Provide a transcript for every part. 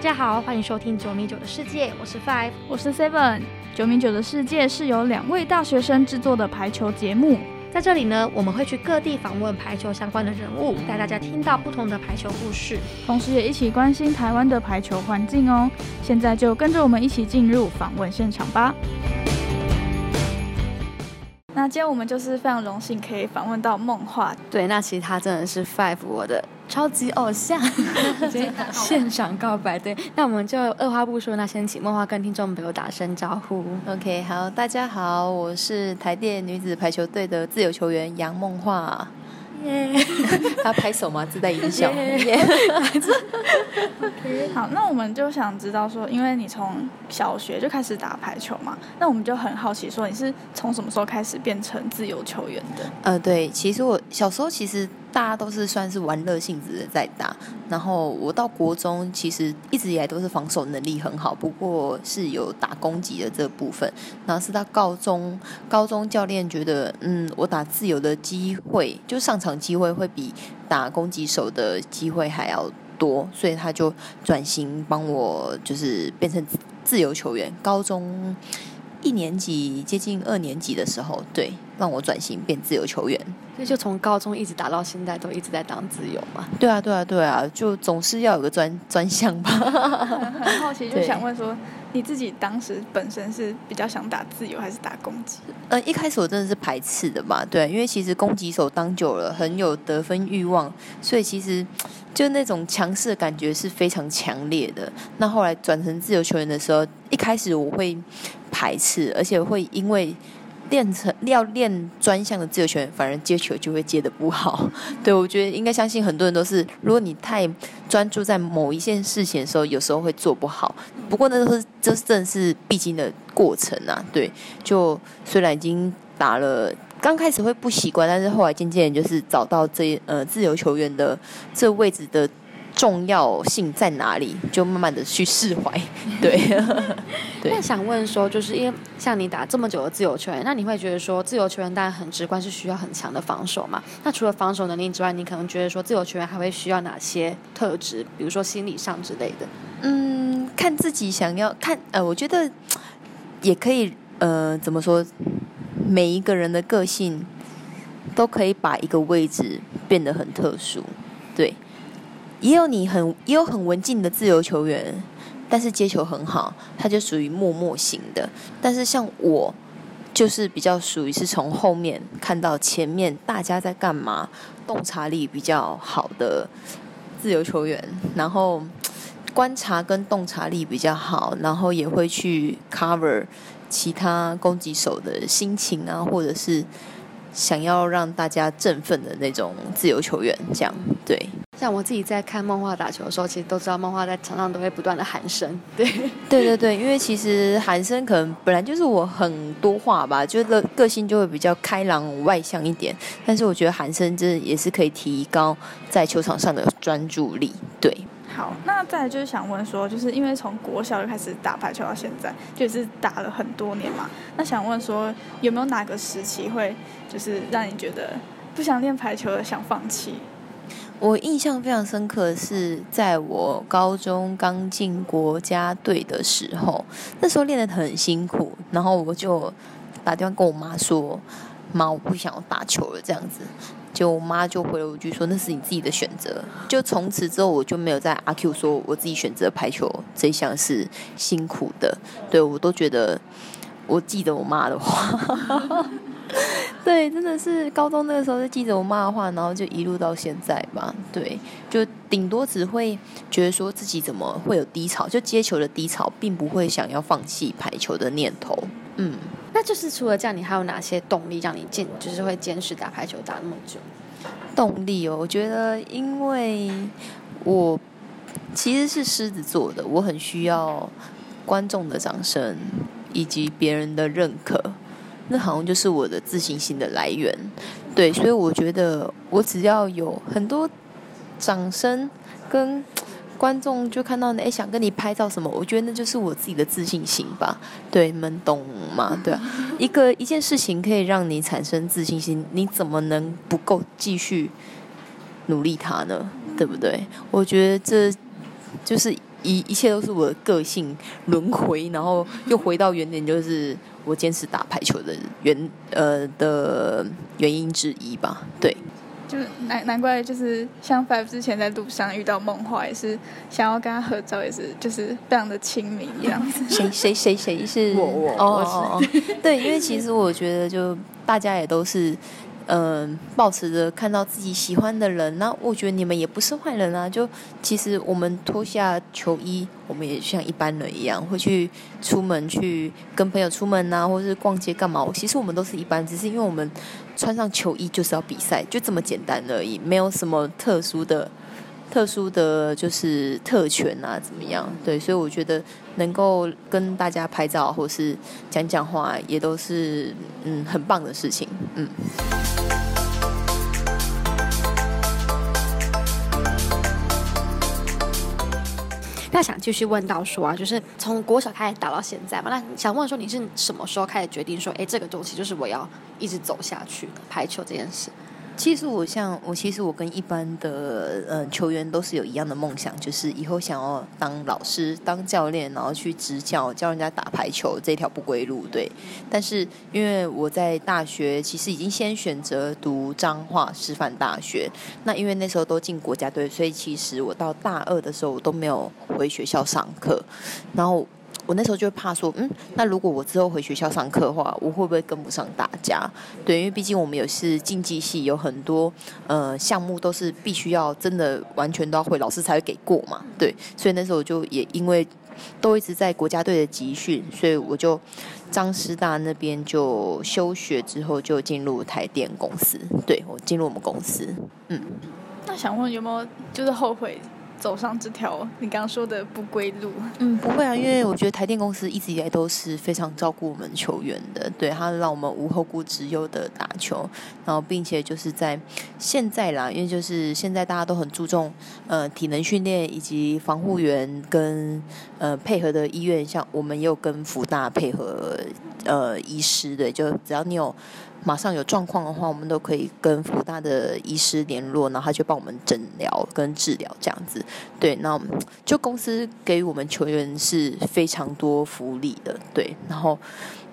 大家好，欢迎收听九米九的世界，我是 Five，我是 Seven。九米九的世界是由两位大学生制作的排球节目，在这里呢，我们会去各地访问排球相关的人物，带大家听到不同的排球故事，同时也一起关心台湾的排球环境哦。现在就跟着我们一起进入访问现场吧。那今天我们就是非常荣幸可以访问到梦话，对，那其实他真的是 Five 我的超级偶像，现场告白。对，那我们就二话不说，那先请梦话跟听众朋友打声招呼。OK，好，大家好，我是台电女子排球队的自由球员杨梦话。耶，他拍手吗？自带音效。好，那我们就想知道说，因为你从小学就开始打排球嘛，那我们就很好奇说，你是从什么时候开始变成自由球员的？呃，对，其实我小时候其实。大家都是算是玩乐性质的在打，然后我到国中其实一直以来都是防守能力很好，不过是有打攻击的这部分。然后是到高中，高中教练觉得，嗯，我打自由的机会，就上场机会会比打攻击手的机会还要多，所以他就转型帮我，就是变成自由球员。高中。一年级接近二年级的时候，对，让我转型变自由球员。所以就从高中一直打到现在，都一直在当自由嘛。对啊，对啊，对啊，就总是要有个专 专项吧。很好奇，就想问说，你自己当时本身是比较想打自由还是打攻击？呃，一开始我真的是排斥的嘛，对，因为其实攻击手当久了，很有得分欲望，所以其实就那种强势的感觉是非常强烈的。那后来转成自由球员的时候，一开始我会。排斥，而且会因为练成要练专项的自由球员，反而接球就会接的不好。对我觉得应该相信很多人都是，如果你太专注在某一件事情的时候，有时候会做不好。不过那都是这正是必经的过程啊。对，就虽然已经打了，刚开始会不习惯，但是后来渐渐就是找到这呃自由球员的这位置的。重要性在哪里？就慢慢的去释怀。对，那想问说，就是因为像你打这么久的自由球员，那你会觉得说，自由球员当然很直观是需要很强的防守嘛？那除了防守能力之外，你可能觉得说，自由球员还会需要哪些特质？比如说心理上之类的。嗯，看自己想要看。呃，我觉得也可以。呃，怎么说？每一个人的个性都可以把一个位置变得很特殊。对。也有你很也有很文静的自由球员，但是接球很好，他就属于默默型的。但是像我，就是比较属于是从后面看到前面大家在干嘛，洞察力比较好的自由球员。然后观察跟洞察力比较好，然后也会去 cover 其他攻击手的心情啊，或者是想要让大家振奋的那种自由球员，这样对。像我自己在看梦话打球的时候，其实都知道梦话在场上都会不断的喊声。对，对对对，因为其实喊声可能本来就是我很多话吧，就个个性就会比较开朗外向一点。但是我觉得喊声真的也是可以提高在球场上的专注力。对，那再来就是想问说，就是因为从国小就开始打排球到现在，就是打了很多年嘛。那想问说，有没有哪个时期会就是让你觉得不想练排球了，想放弃？我印象非常深刻的是，在我高中刚进国家队的时候，那时候练得很辛苦，然后我就打电话跟我妈说：“妈，我不想打球了。”这样子，就我妈就回了我一句说：“那是你自己的选择。”就从此之后，我就没有在阿 Q 说我自己选择排球这一项是辛苦的。对我都觉得，我记得我妈的话。对，真的是高中那个时候就记着我妈的话，然后就一路到现在吧。对，就顶多只会觉得说自己怎么会有低潮，就接球的低潮，并不会想要放弃排球的念头。嗯，那就是除了这样，你还有哪些动力让你坚，就是会坚持打排球打那么久？动力哦，我觉得因为我其实是狮子座的，我很需要观众的掌声以及别人的认可。那好像就是我的自信心的来源，对，所以我觉得我只要有很多掌声跟观众就看到你哎想跟你拍照什么，我觉得那就是我自己的自信心吧。对，你们懂吗？对啊，一个一件事情可以让你产生自信心，你怎么能不够继续努力它呢？对不对？我觉得这就是一一切都是我的个性轮回，然后又回到原点，就是我坚持打排球的原呃的原因之一吧。对，就是难难怪，就是像 Five 之前在路上遇到梦话，也是想要跟他合照，也是就是非常的亲民这样子。谁谁谁谁是我我哦哦，对，因为其实我觉得就大家也都是。嗯，保持着看到自己喜欢的人，那我觉得你们也不是坏人啊。就其实我们脱下球衣，我们也像一般人一样，会去出门去跟朋友出门啊，或是逛街干嘛。其实我们都是一般，只是因为我们穿上球衣就是要比赛，就这么简单而已，没有什么特殊的。特殊的就是特权啊，怎么样？对，所以我觉得能够跟大家拍照或是讲讲话，也都是嗯很棒的事情。嗯。他想继续问到说啊，就是从国小开始打到现在嘛，那想问说你是什么时候开始决定说，哎，这个东西就是我要一直走下去排球这件事？其实我像我，其实我跟一般的嗯球员都是有一样的梦想，就是以后想要当老师、当教练，然后去执教教人家打排球这条不归路。对，但是因为我在大学其实已经先选择读彰化师范大学，那因为那时候都进国家队，所以其实我到大二的时候我都没有回学校上课，然后。我那时候就怕说，嗯，那如果我之后回学校上课的话，我会不会跟不上大家？对，因为毕竟我们也是竞技系，有很多呃项目都是必须要真的完全都要会，老师才会给过嘛。对，所以那时候我就也因为都一直在国家队的集训，所以我就张师大那边就休学之后就进入台电公司。对我进入我们公司，嗯。那想问有没有就是后悔？走上这条你刚刚说的不归路，嗯，不会啊，因为我觉得台电公司一直以来都是非常照顾我们球员的，对他让我们无后顾之忧的打球，然后并且就是在现在啦，因为就是现在大家都很注重呃体能训练以及防护员跟呃配合的医院，像我们也有跟福大配合呃医师的，就只要你有。马上有状况的话，我们都可以跟福大的医师联络，然后他就帮我们诊疗跟治疗这样子。对，那就公司给予我们球员是非常多福利的。对，然后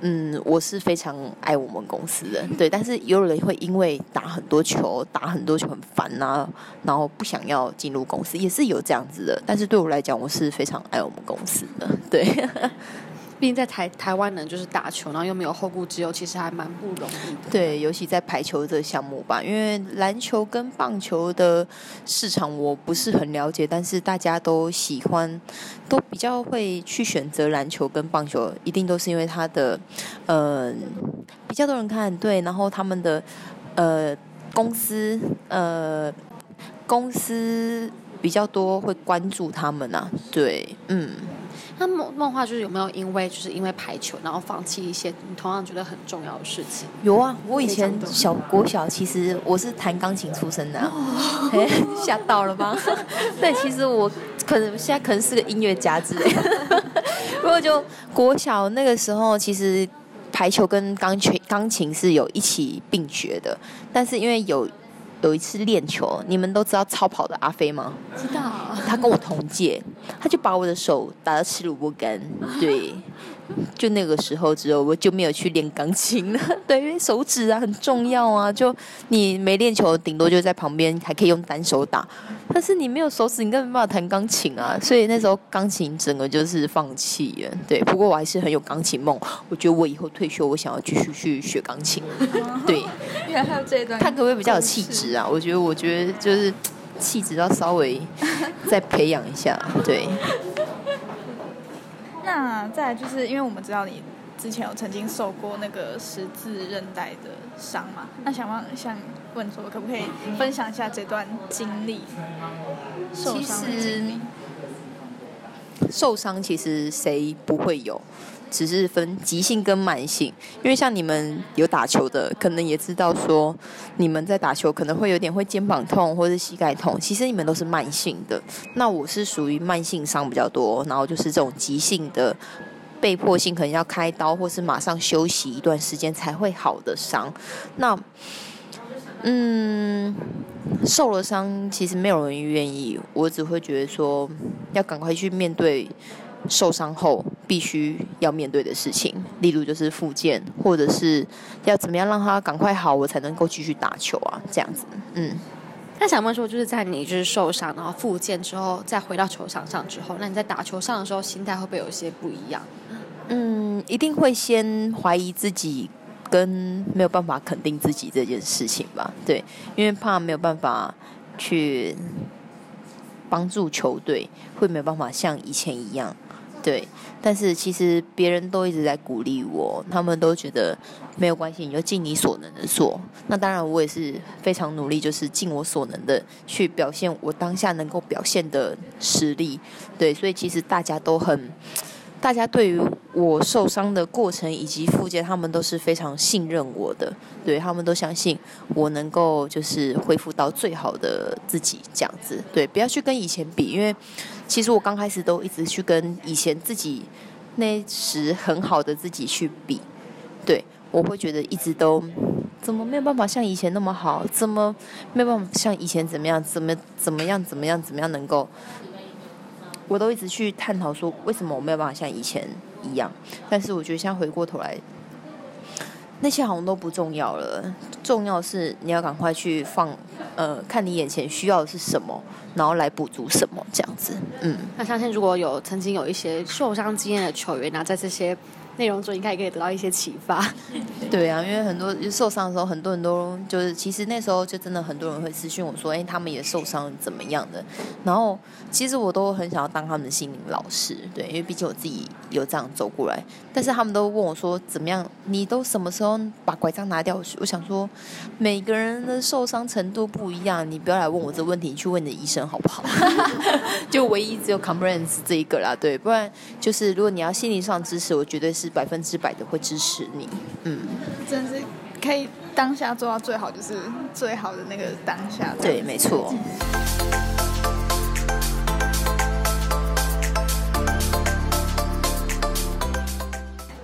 嗯，我是非常爱我们公司的。对，但是有人会因为打很多球，打很多球很烦啊，然后不想要进入公司，也是有这样子的。但是对我来讲，我是非常爱我们公司的。对。毕竟在台台湾呢，就是打球，然后又没有后顾之忧，其实还蛮不容易。对，尤其在排球这项目吧，因为篮球跟棒球的市场我不是很了解，但是大家都喜欢，都比较会去选择篮球跟棒球，一定都是因为它的呃比较多人看，对，然后他们的呃公司呃公司比较多会关注他们啊，对，嗯。那梦梦话就是有没有因为就是因为排球，然后放弃一些你同样觉得很重要的事情？有啊，我以前小国小其实我是弹钢琴出身的，吓到了吧？对，其实我可能现在可能是个音乐家之类的。不过就国小那个时候，其实排球跟钢琴钢琴是有一起并学的，但是因为有。有一次练球，你们都知道超跑的阿飞吗？知道，他跟我同届，他就把我的手打到吃萝卜干，对。就那个时候之后，我就没有去练钢琴了。对，因为手指啊很重要啊。就你没练球，顶多就在旁边还可以用单手打。但是你没有手指，你根本没办法弹钢琴啊。所以那时候钢琴整个就是放弃了。对，不过我还是很有钢琴梦。我觉得我以后退休，我想要继续去学钢琴。对，原来还有这一段。看可不可以比较有气质啊？我觉得，我觉得就是气质要稍微再培养一下。对。那再就是因为我们知道你之前有曾经受过那个十字韧带的伤嘛，那想问想问说可不可以分享一下这段经历？受伤经历。受伤其实谁不会有，只是分急性跟慢性。因为像你们有打球的，可能也知道说你们在打球可能会有点会肩膀痛或者膝盖痛，其实你们都是慢性的。那我是属于慢性伤比较多，然后就是这种急性的被迫性可能要开刀或是马上休息一段时间才会好的伤。那嗯，受了伤，其实没有人愿意。我只会觉得说，要赶快去面对受伤后必须要面对的事情，例如就是复健，或者是要怎么样让他赶快好，我才能够继续打球啊，这样子。嗯，那想问说，就是在你就是受伤，然后复健之后，再回到球场上之后，那你在打球上的时候，心态会不会有一些不一样？嗯，一定会先怀疑自己。跟没有办法肯定自己这件事情吧，对，因为怕没有办法去帮助球队，会没有办法像以前一样，对。但是其实别人都一直在鼓励我，他们都觉得没有关系，你就尽你所能的做。那当然，我也是非常努力，就是尽我所能的去表现我当下能够表现的实力，对。所以其实大家都很。大家对于我受伤的过程以及复健，他们都是非常信任我的，对他们都相信我能够就是恢复到最好的自己这样子。对，不要去跟以前比，因为其实我刚开始都一直去跟以前自己那时很好的自己去比，对我会觉得一直都怎么没有办法像以前那么好，怎么没有办法像以前怎么样，怎么怎么样怎么样怎么样能够。我都一直去探讨说，为什么我没有办法像以前一样？但是我觉得，现在回过头来，那些好像都不重要了。重要是你要赶快去放，呃，看你眼前需要的是什么，然后来补足什么，这样子。嗯，那相信如果有曾经有一些受伤经验的球员，那在这些。内容中应该也可以得到一些启发。对啊，因为很多受伤的时候，很多人都就是其实那时候就真的很多人会私讯我说：“哎，他们也受伤怎么样的？”然后其实我都很想要当他们的心灵老师，对，因为毕竟我自己有这样走过来。但是他们都问我说：“怎么样？你都什么时候把拐杖拿掉？”我想说，每个人的受伤程度不一样，你不要来问我这问题，你去问你的医生好不好？就唯一只有 comprehense 这一个啦，对，不然就是如果你要心理上支持，我绝对是。百分之百的会支持你，嗯，真的是可以当下做到最好，就是最好的那个当下。对，没错。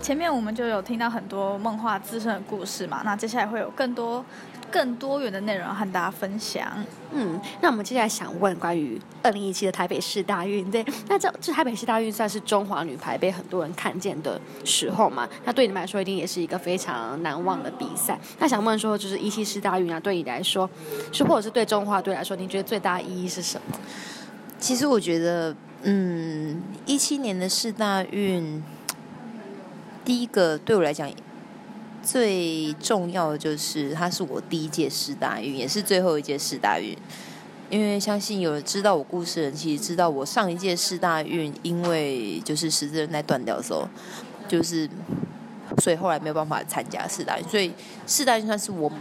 前面我们就有听到很多梦话自身的故事嘛，那接下来会有更多。更多元的内容和大家分享。嗯，那我们接下来想问关于二零一七的台北市大运，对，那这这台北市大运算是中华女排被很多人看见的时候嘛？那对你们来说，一定也是一个非常难忘的比赛。那想问说，就是一七市大运啊，对你来说，是或者是对中华队来说，你觉得最大意义是什么？其实我觉得，嗯，一七年的市大运，第一个对我来讲。最重要的就是，它是我第一届世大运，也是最后一届世大运。因为相信有人知道我故事的人，其实知道我上一届世大运，因为就是十字韧带断掉的时候，就是所以后来没有办法参加世大运。所以世大运算是我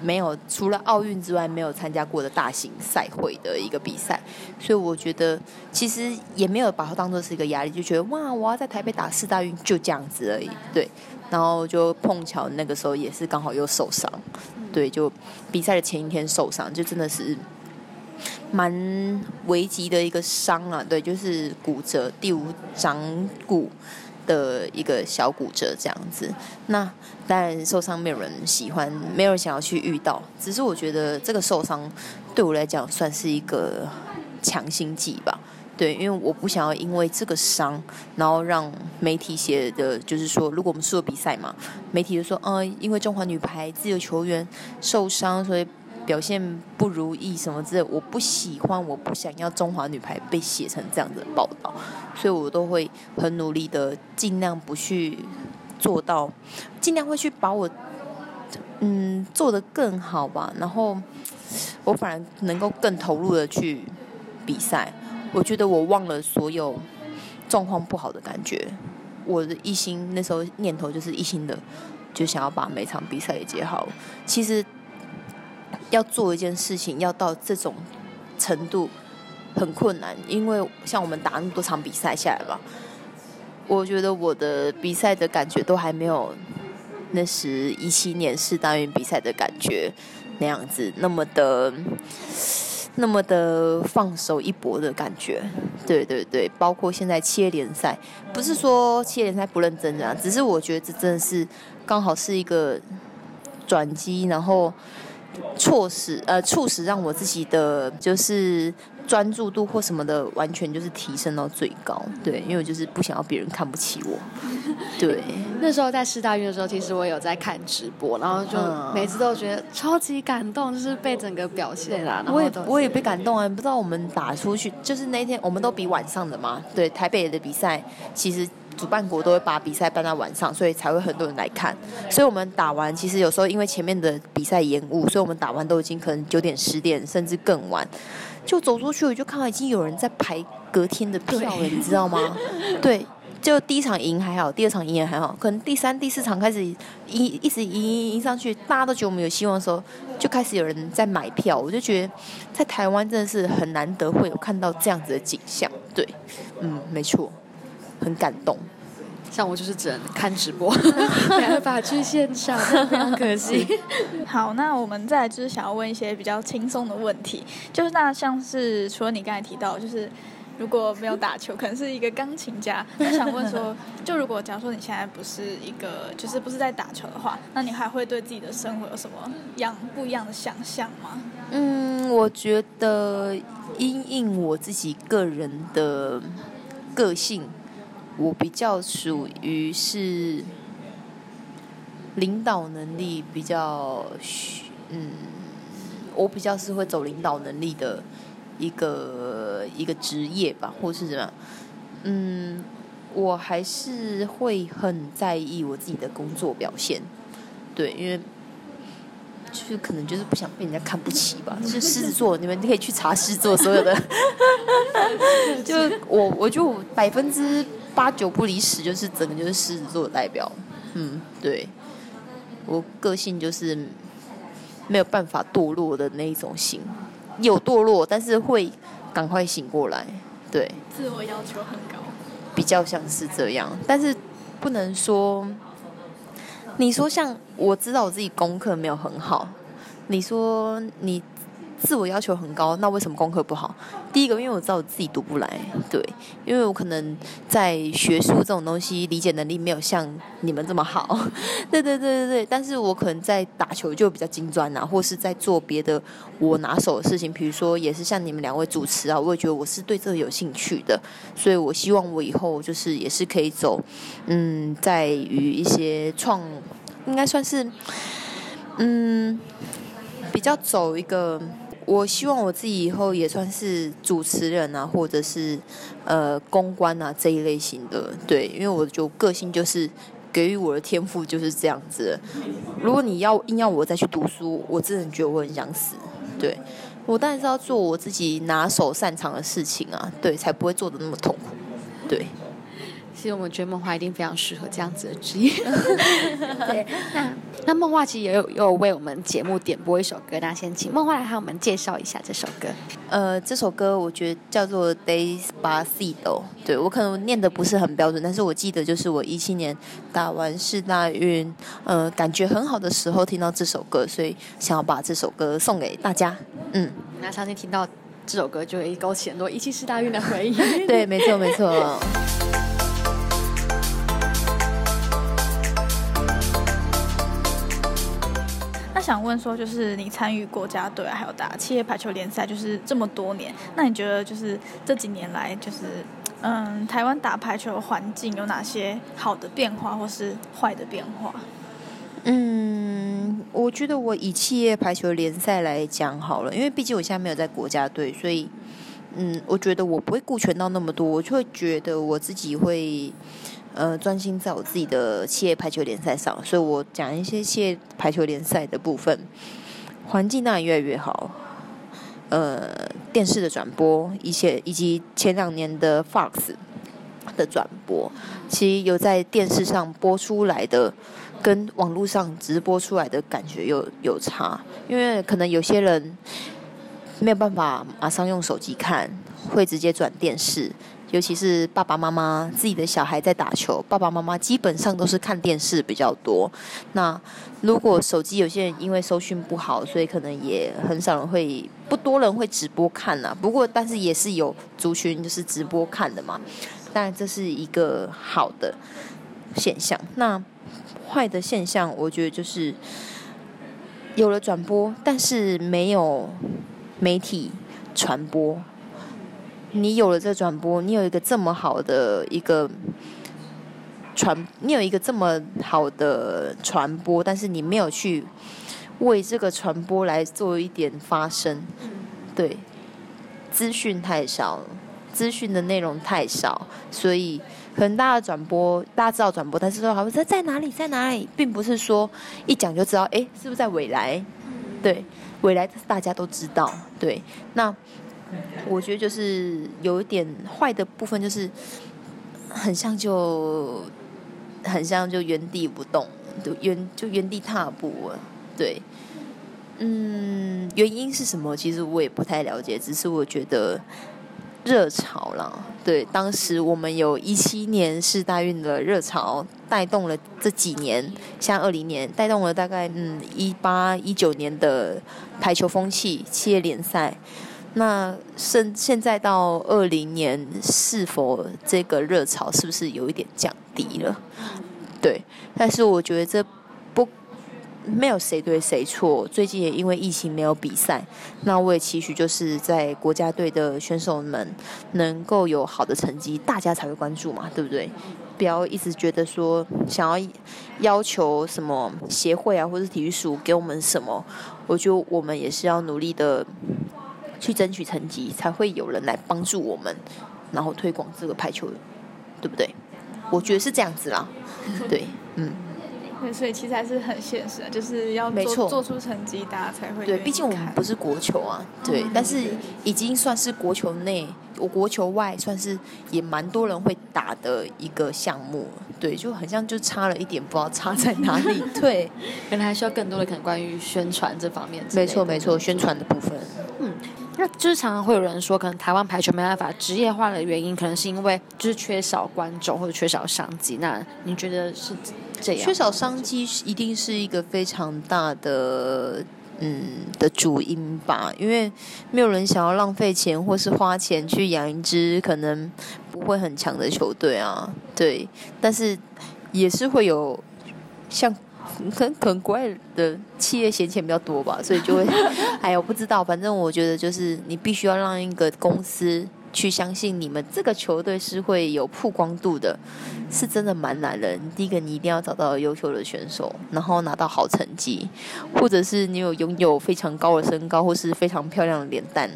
没有除了奥运之外没有参加过的大型赛会的一个比赛。所以我觉得其实也没有把它当做是一个压力，就觉得哇，我要在台北打世大运就这样子而已。对。然后就碰巧那个时候也是刚好又受伤，对，就比赛的前一天受伤，就真的是蛮危急的一个伤啊，对，就是骨折第五掌骨的一个小骨折这样子。那当然受伤没有人喜欢，没有人想要去遇到，只是我觉得这个受伤对我来讲算是一个强心剂吧。对，因为我不想要因为这个伤，然后让媒体写的，就是说，如果我们输了比赛嘛，媒体就说，嗯，因为中华女排自由球员受伤，所以表现不如意什么之类。我不喜欢，我不想要中华女排被写成这样子的报道，所以我都会很努力的，尽量不去做到，尽量会去把我，嗯，做的更好吧。然后我反而能够更投入的去比赛。我觉得我忘了所有状况不好的感觉，我的一心那时候念头就是一心的，就想要把每场比赛也接好。其实要做一件事情，要到这种程度很困难，因为像我们打那么多场比赛下来吧，我觉得我的比赛的感觉都还没有那时一七年四大运比赛的感觉那样子那么的。那么的放手一搏的感觉，对对对，包括现在七联赛，不是说七联赛不认真啊，只是我觉得这真的是刚好是一个转机，然后促使呃促使让我自己的就是专注度或什么的完全就是提升到最高。对，因为我就是不想要别人看不起我。对，那时候在师大运的时候，其实我有在看直播，然后就嗯每次都觉得超级感动，就是被整个表现啦。我也我也被感动啊！不知道我们打出去，就是那天我们都比晚上的嘛。对，台北的比赛其实主办国都会把比赛办到晚上，所以才会很多人来看。所以我们打完，其实有时候因为前面的比赛延误，所以我们打完都已经可能九点、十点，甚至更晚。就走出去，我就看到已经有人在排隔天的票了，你知道吗？对。就第一场赢还好，第二场赢也还好，可能第三、第四场开始赢，一直赢赢赢上去，大家都觉得我们有希望的时候，就开始有人在买票。我就觉得在台湾真的是很难得会有看到这样子的景象。对，嗯，没错，很感动。像我就是只能看直播，没办法去现场，非常可惜。好，那我们再来就是想要问一些比较轻松的问题，就是那像是除了你刚才提到，就是如果没有打球，可能是一个钢琴家，我想问说，就如果假如说你现在不是一个，就是不是在打球的话，那你还会对自己的生活有什么样不一样的想象吗？嗯，我觉得因应我自己个人的个性，我比较属于是领导能力比较，嗯，我比较是会走领导能力的一个一个职业吧，或是怎么，嗯，我还是会很在意我自己的工作表现，对，因为。就是可能就是不想被人家看不起吧。就是狮子座，你们可以去查狮子座所有的。就我，我就百分之八九不离十，就是整个就是狮子座的代表。嗯，对，我个性就是没有办法堕落的那一种型，有堕落，但是会赶快醒过来。对，自我要求很高。比较像是这样，但是不能说。你说像我知道我自己功课没有很好，你说你自我要求很高，那为什么功课不好？第一个，因为我知道我自己读不来，对，因为我可能在学术这种东西理解能力没有像你们这么好，对对对对对，但是我可能在打球就比较精专啊，或是在做别的我拿手的事情，比如说也是像你们两位主持啊，我也觉得我是对这个有兴趣的，所以我希望我以后就是也是可以走，嗯，在于一些创，应该算是，嗯，比较走一个。我希望我自己以后也算是主持人啊，或者是呃公关啊这一类型的，对，因为我就个性就是给予我的天赋就是这样子。如果你要硬要我再去读书，我真的觉得我很想死。对我当然是要做我自己拿手擅长的事情啊，对，才不会做的那么痛苦。对。其实我们觉得梦华一定非常适合这样子的职业。对，那那梦华其实也有有为我们节目点播一首歌，那先请梦华来和我们介绍一下这首歌。呃，这首歌我觉得叫做《Despacito》，对我可能念的不是很标准，但是我记得就是我一七年打完世大运，呃，感觉很好的时候听到这首歌，所以想要把这首歌送给大家。嗯，那相信听到这首歌就会勾起很多一七世大运的回忆。对，没错，没错。想问说，就是你参与国家队还有打企业排球联赛，就是这么多年，那你觉得就是这几年来，就是嗯，台湾打排球环境有哪些好的变化，或是坏的变化？嗯，我觉得我以企业排球联赛来讲好了，因为毕竟我现在没有在国家队，所以嗯，我觉得我不会顾全到那么多，我就会觉得我自己会。呃，专心在我自己的企业排球联赛上，所以我讲一些企业排球联赛的部分，环境当然越来越好。呃，电视的转播，一些以及前两年的 Fox 的转播，其实有在电视上播出来的，跟网络上直播出来的感觉有有差，因为可能有些人没有办法马上用手机看，会直接转电视。尤其是爸爸妈妈自己的小孩在打球，爸爸妈妈基本上都是看电视比较多。那如果手机有些人因为收讯不好，所以可能也很少人会，不多人会直播看呐。不过，但是也是有族群就是直播看的嘛。当然，这是一个好的现象。那坏的现象，我觉得就是有了转播，但是没有媒体传播。你有了这转播，你有一个这么好的一个传，你有一个这么好的传播，但是你没有去为这个传播来做一点发声，对，资讯太少，资讯的内容太少，所以很大的转播，大家知道转播，但是说好在在哪里，在哪里，并不是说一讲就知道，哎，是不是在未来？对，未来大家都知道，对，那。我觉得就是有一点坏的部分，就是很像就很像就原地不动，就原就原地踏步。对，嗯，原因是什么？其实我也不太了解，只是我觉得热潮了。对，当时我们有一七年是大运的热潮带动了这几年，像二零年带动了大概嗯一八一九年的排球风气，企业联赛。那现现在到二零年，是否这个热潮是不是有一点降低了？对，但是我觉得这不没有谁对谁错。最近也因为疫情没有比赛，那我也期许就是在国家队的选手们能够有好的成绩，大家才会关注嘛，对不对？不要一直觉得说想要要求什么协会啊，或者体育署给我们什么，我觉得我们也是要努力的。去争取成绩，才会有人来帮助我们，然后推广这个排球，对不对？我觉得是这样子啦。对，嗯，对，所以其实还是很现实的，就是要没错做出成绩，大家才会对。毕竟我们不是国球啊，对，但是已经算是国球内，我国球外算是也蛮多人会打的一个项目，对，就很像就差了一点，不知道差在哪里。对，原来还需要更多的可能关于宣传这方面。没错，没错，宣传的部分，嗯。那就是常常会有人说，可能台湾排球没办法职业化的原因，可能是因为就是缺少观众或者缺少商机。那你觉得是这样？缺少商机一定是一个非常大的嗯的主因吧？因为没有人想要浪费钱或是花钱去养一支可能不会很强的球队啊。对，但是也是会有像。可能可能国外的企业闲钱比较多吧，所以就会，哎呀，我不知道，反正我觉得就是你必须要让一个公司去相信你们这个球队是会有曝光度的，是真的蛮难的。第一个你一定要找到优秀的选手，然后拿到好成绩，或者是你有拥有非常高的身高或是非常漂亮的脸蛋，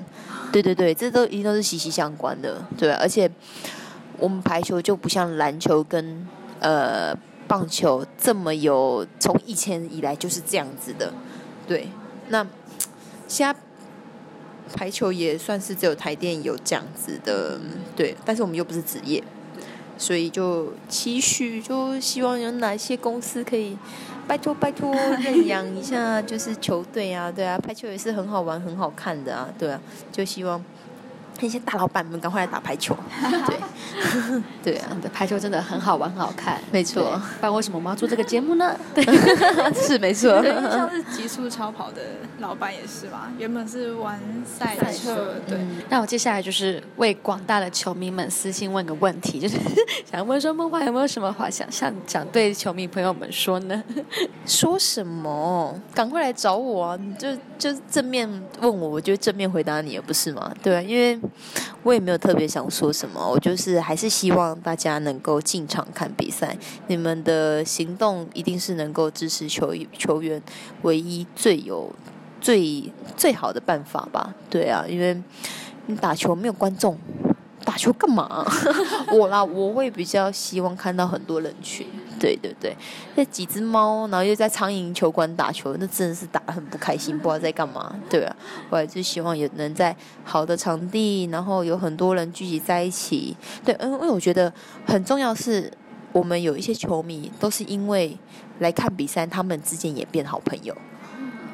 对对对，这都一定都是息息相关的，对。而且我们排球就不像篮球跟呃。棒球这么有，从以前以来就是这样子的，对。那现在排球也算是只有台电有这样子的，对。但是我们又不是职业，所以就期许，就希望有哪些公司可以拜托拜托认养一下，就是球队啊，对啊，排球也是很好玩、很好看的啊，对啊，就希望。那些大老板们赶快来打排球，对，对啊，排球真的很好玩，很好看，没错。不然为什么我们要做这个节目呢？对，是没错。像是极速超跑的老板也是嘛，原本是玩赛车，对。那我接下来就是为广大的球迷们私信问个问题，就是想问说梦幻有没有什么话想想想对球迷朋友们说呢？说什么？赶快来找我啊！你就就正面问我，我就正面回答你，不是吗？对，因为。我也没有特别想说什么，我就是还是希望大家能够进场看比赛。你们的行动一定是能够支持球球员唯一最有最最好的办法吧？对啊，因为你打球没有观众。打球干嘛？我啦，我会比较希望看到很多人群。对对对，那几只猫，然后又在苍蝇球馆打球，那真的是打的很不开心，不知道在干嘛。对啊，我还是希望也能在好的场地，然后有很多人聚集在一起。对，因为我觉得很重要是，我们有一些球迷都是因为来看比赛，他们之间也变好朋友。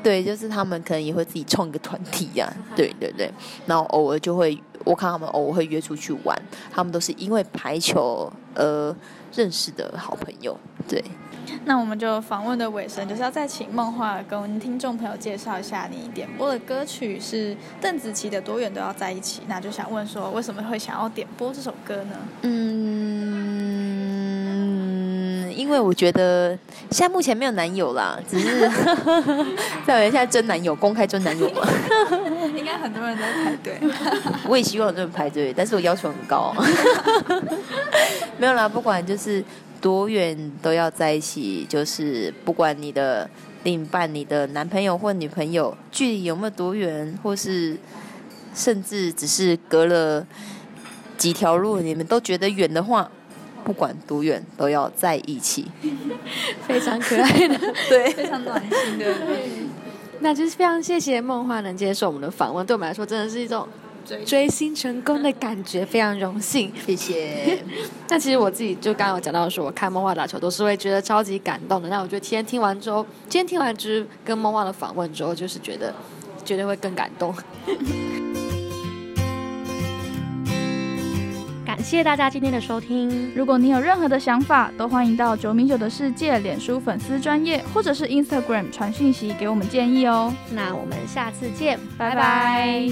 对，就是他们可能也会自己创一个团体呀。对对对，然后偶尔就会。我看他们偶尔会约出去玩，他们都是因为排球而认识的好朋友。对，那我们就访问的尾声，就是要再请梦话跟听众朋友介绍一下，你点播的歌曲是邓紫棋的《多远都要在一起》。那就想问说，为什么会想要点播这首歌呢？嗯。因为我觉得现在目前没有男友啦，只是 在现在争男友，公开真男友嘛。应该很多人在排队。我也希望有人排队，但是我要求很高。没有啦，不管就是多远都要在一起，就是不管你的另一半、你的男朋友或女朋友距离有没有多远，或是甚至只是隔了几条路，你们都觉得远的话，不管多远都要在一起。非常可爱的，对，非常暖心的那就是非常谢谢梦幻能接受我们的访问，对我们来说真的是一种追星成功的感觉，非常荣幸。谢谢。那其实我自己就刚刚有讲到说，我看梦幻打球都是会觉得超级感动的。那我觉得今天听完之后，今天听完之跟梦幻的访问之后，就是觉得绝对会更感动。谢大家今天的收听。如果你有任何的想法，都欢迎到九米九的世界脸书粉丝专业或者是 Instagram 传讯息给我们建议哦。那我们下次见，拜拜